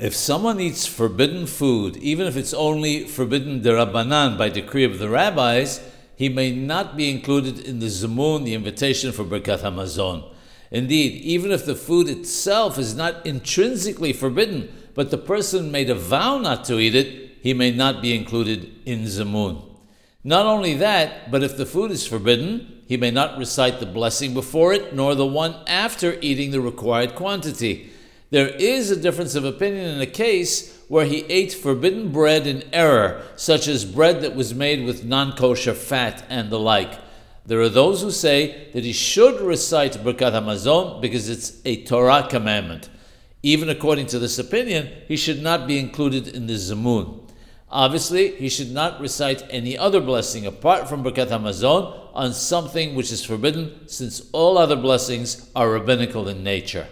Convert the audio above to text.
If someone eats forbidden food, even if it's only forbidden derabanan by decree of the rabbis, he may not be included in the zimun, the invitation for Birkat Hamazon. Indeed, even if the food itself is not intrinsically forbidden, but the person made a vow not to eat it, he may not be included in zimun. Not only that, but if the food is forbidden, he may not recite the blessing before it, nor the one after eating the required quantity. There is a difference of opinion in a case where he ate forbidden bread in error, such as bread that was made with non kosher fat and the like. There are those who say that he should recite Birkat Hamazon because it's a Torah commandment. Even according to this opinion, he should not be included in the zimun. Obviously, he should not recite any other blessing apart from Birkat Hamazon on something which is forbidden, since all other blessings are rabbinical in nature.